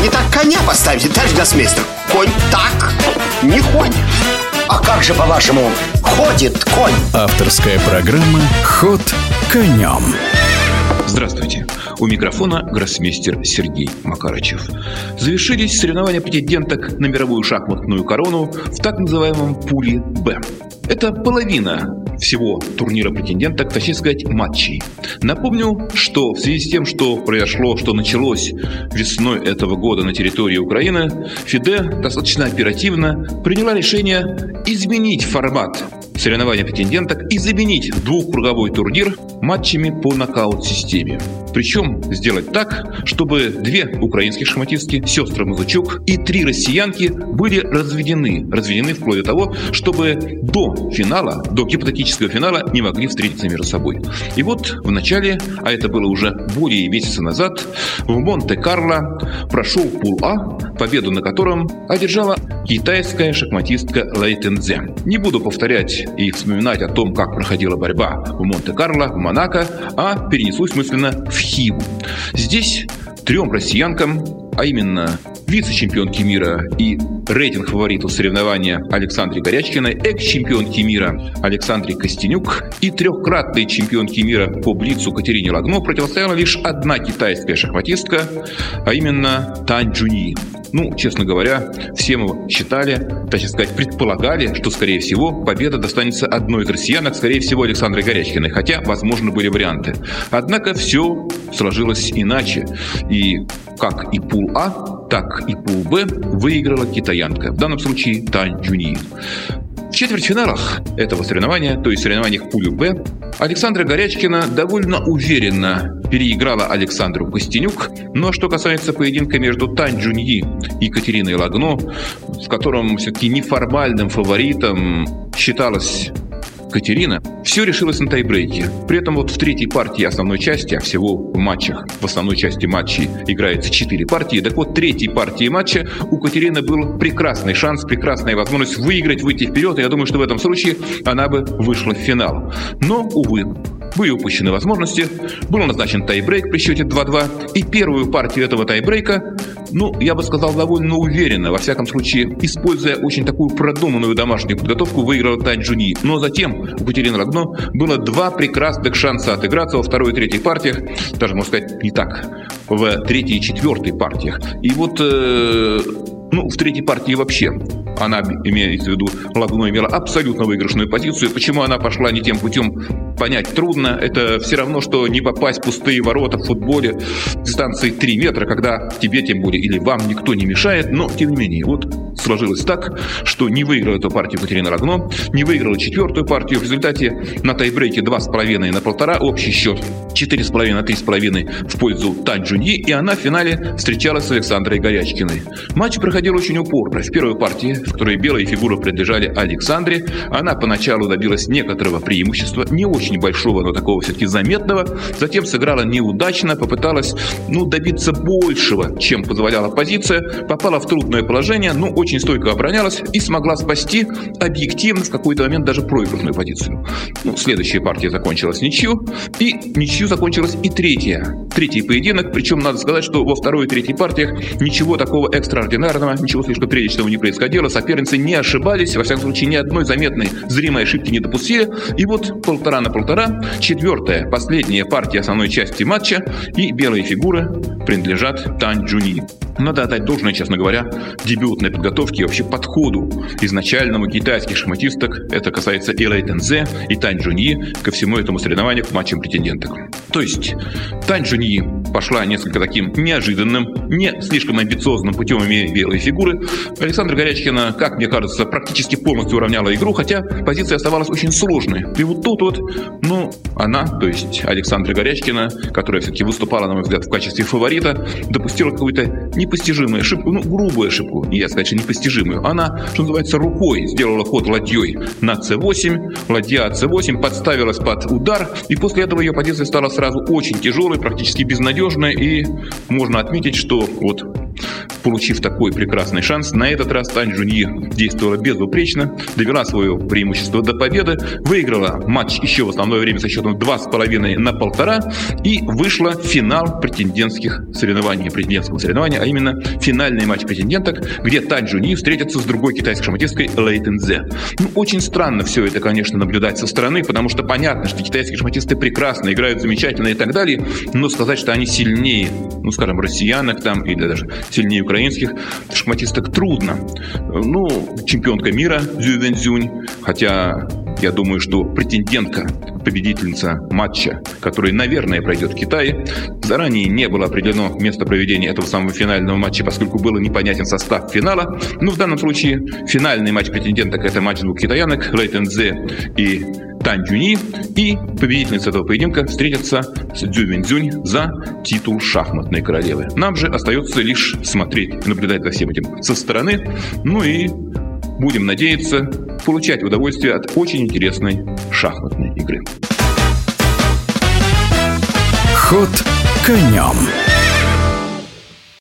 не так коня поставите, товарищ гроссмейстер Конь так не ходит А как же, по-вашему, ходит конь? Авторская программа «Ход конем» Здравствуйте. У микрофона гроссмейстер Сергей Макарычев. Завершились соревнования претенденток на мировую шахматную корону в так называемом пуле «Б». Это половина всего турнира претенденток, точнее сказать, матчей. Напомню, что в связи с тем, что произошло, что началось весной этого года на территории Украины, ФИДЕ достаточно оперативно приняла решение изменить формат соревнования претенденток и заменить двухкруговой турнир матчами по нокаут-системе. Причем сделать так, чтобы две украинских шахматистки, сестры Мазучук и три россиянки были разведены. Разведены вплоть до того, чтобы до финала, до гипотетического финала не могли встретиться между собой. И вот в начале, а это было уже более месяца назад, в Монте-Карло прошел пул А, победу на котором одержала китайская шахматистка Лэй Тензе. Не буду повторять и вспоминать о том, как проходила борьба в Монте-Карло, в Монако, а перенесусь мысленно в Хиву. Здесь трем россиянкам, а именно вице-чемпионки мира и рейтинг фаворитов соревнования Александре Горячкиной, экс-чемпионки мира Александре Костенюк и трехкратной чемпионки мира по блицу Катерине Лагно противостояла лишь одна китайская шахматистка, а именно Тань Джуни. Ну, честно говоря, все мы считали, точнее сказать, предполагали, что, скорее всего, победа достанется одной из россиянок, скорее всего, Александре Горячкиной, хотя, возможно, были варианты. Однако все сложилось иначе. И как и пул А, так и пул Б выиграла китаянка, в данном случае Тань Джуни. В четвертьфиналах этого соревнования, то есть соревнованиях пулю Б, Александра Горячкина довольно уверенно переиграла Александру Костенюк. Но ну, а что касается поединка между Тань Джуньи и Катериной Лагно, в котором все-таки неформальным фаворитом считалась Катерина, все решилось на тайбрейке. При этом вот в третьей партии основной части, а всего в матчах, в основной части матчей играется 4 партии, так вот третьей партии матча у Катерины был прекрасный шанс, прекрасная возможность выиграть, выйти вперед, и я думаю, что в этом случае она бы вышла в финал. Но, увы, были упущены возможности, был назначен тайбрейк при счете 2-2, и первую партию этого тайбрейка, ну, я бы сказал, довольно уверенно, во всяком случае, используя очень такую продуманную домашнюю подготовку, выиграл Тань Джуни. Но затем у Катерины Рогно было два прекрасных шанса отыграться во второй и третьей партиях, даже, можно сказать, не так, в третьей и четвертой партиях. И вот, э, ну, в третьей партии вообще она, имеется в виду, Лагуно имела абсолютно выигрышную позицию. Почему она пошла не тем путем, понять трудно. Это все равно, что не попасть в пустые ворота в футболе дистанции 3 метра, когда тебе, тем более, или вам никто не мешает. Но, тем не менее, вот сложилось так, что не выиграла эту партию Катерина Рогно, не выиграла четвертую партию. В результате на тайбрейке 2,5 на полтора, общий счет 4,5 на 3,5 в пользу Тань Джуньи, и она в финале встречалась с Александрой Горячкиной. Матч проходил очень упорно. В первой партии в которой белые фигуры принадлежали Александре, она поначалу добилась некоторого преимущества, не очень большого, но такого все-таки заметного, затем сыграла неудачно, попыталась ну, добиться большего, чем позволяла позиция, попала в трудное положение, но очень стойко оборонялась и смогла спасти объективно в какой-то момент даже проигрышную позицию. Ну, следующая партия закончилась ничью, и ничью закончилась и третья. Третий поединок, причем надо сказать, что во второй и третьей партиях ничего такого экстраординарного, ничего слишком приличного не происходило, соперницы не ошибались, во всяком случае, ни одной заметной зримой ошибки не допустили. И вот полтора на полтора, четвертая, последняя партия основной части матча, и белые фигуры принадлежат Тань Джуни. Надо отдать должное, честно говоря, дебютной подготовке и вообще подходу изначальному китайских шахматисток. Это касается и Лэй Тензе, и Тань Джуньи ко всему этому соревнованию к матчам претенденток. То есть Тань Джуньи пошла несколько таким неожиданным, не слишком амбициозным путем, имея белые фигуры. Александра Горячкина, как мне кажется, практически полностью уравняла игру, хотя позиция оставалась очень сложной. И вот тут вот, ну, она, то есть Александра Горячкина, которая все-таки выступала, на мой взгляд, в качестве фаворита, допустила какую-то непостижимую ошибку, ну, грубую ошибку, не я сказать, что непостижимую. Она, что называется, рукой сделала ход ладьей на c8, ладья c8, подставилась под удар, и после этого ее позиция стала сразу очень тяжелой, практически безнадежной, и можно отметить, что вот получив такой прекрасный шанс. На этот раз Тань Жуньи действовала безупречно, довела свое преимущество до победы, выиграла матч еще в основное время со счетом 2,5 на полтора и вышла в финал претендентских соревнований, претендентского соревнования, а именно финальный матч претенденток, где Тань Жуньи встретится с другой китайской шахматисткой Лэй Тензе. Ну, очень странно все это, конечно, наблюдать со стороны, потому что понятно, что китайские шахматисты прекрасно играют замечательно и так далее, но сказать, что они сильнее, ну, скажем, россиянок там или даже сильнее украинских шахматисток трудно. Ну, чемпионка мира Зю хотя я думаю, что претендентка, победительница матча, который, наверное, пройдет в Китае, заранее не было определено место проведения этого самого финального матча, поскольку было непонятен состав финала. Ну, в данном случае финальный матч претенденток – это матч двух китаянок, Лэй Тензе и Тань Юни, и победительница этого поединка встретится с Дзю Винзюнь за титул шахматной королевы. Нам же остается лишь смотреть и наблюдать за всем этим со стороны, ну и будем надеяться получать удовольствие от очень интересной шахматной игры. Ход конем.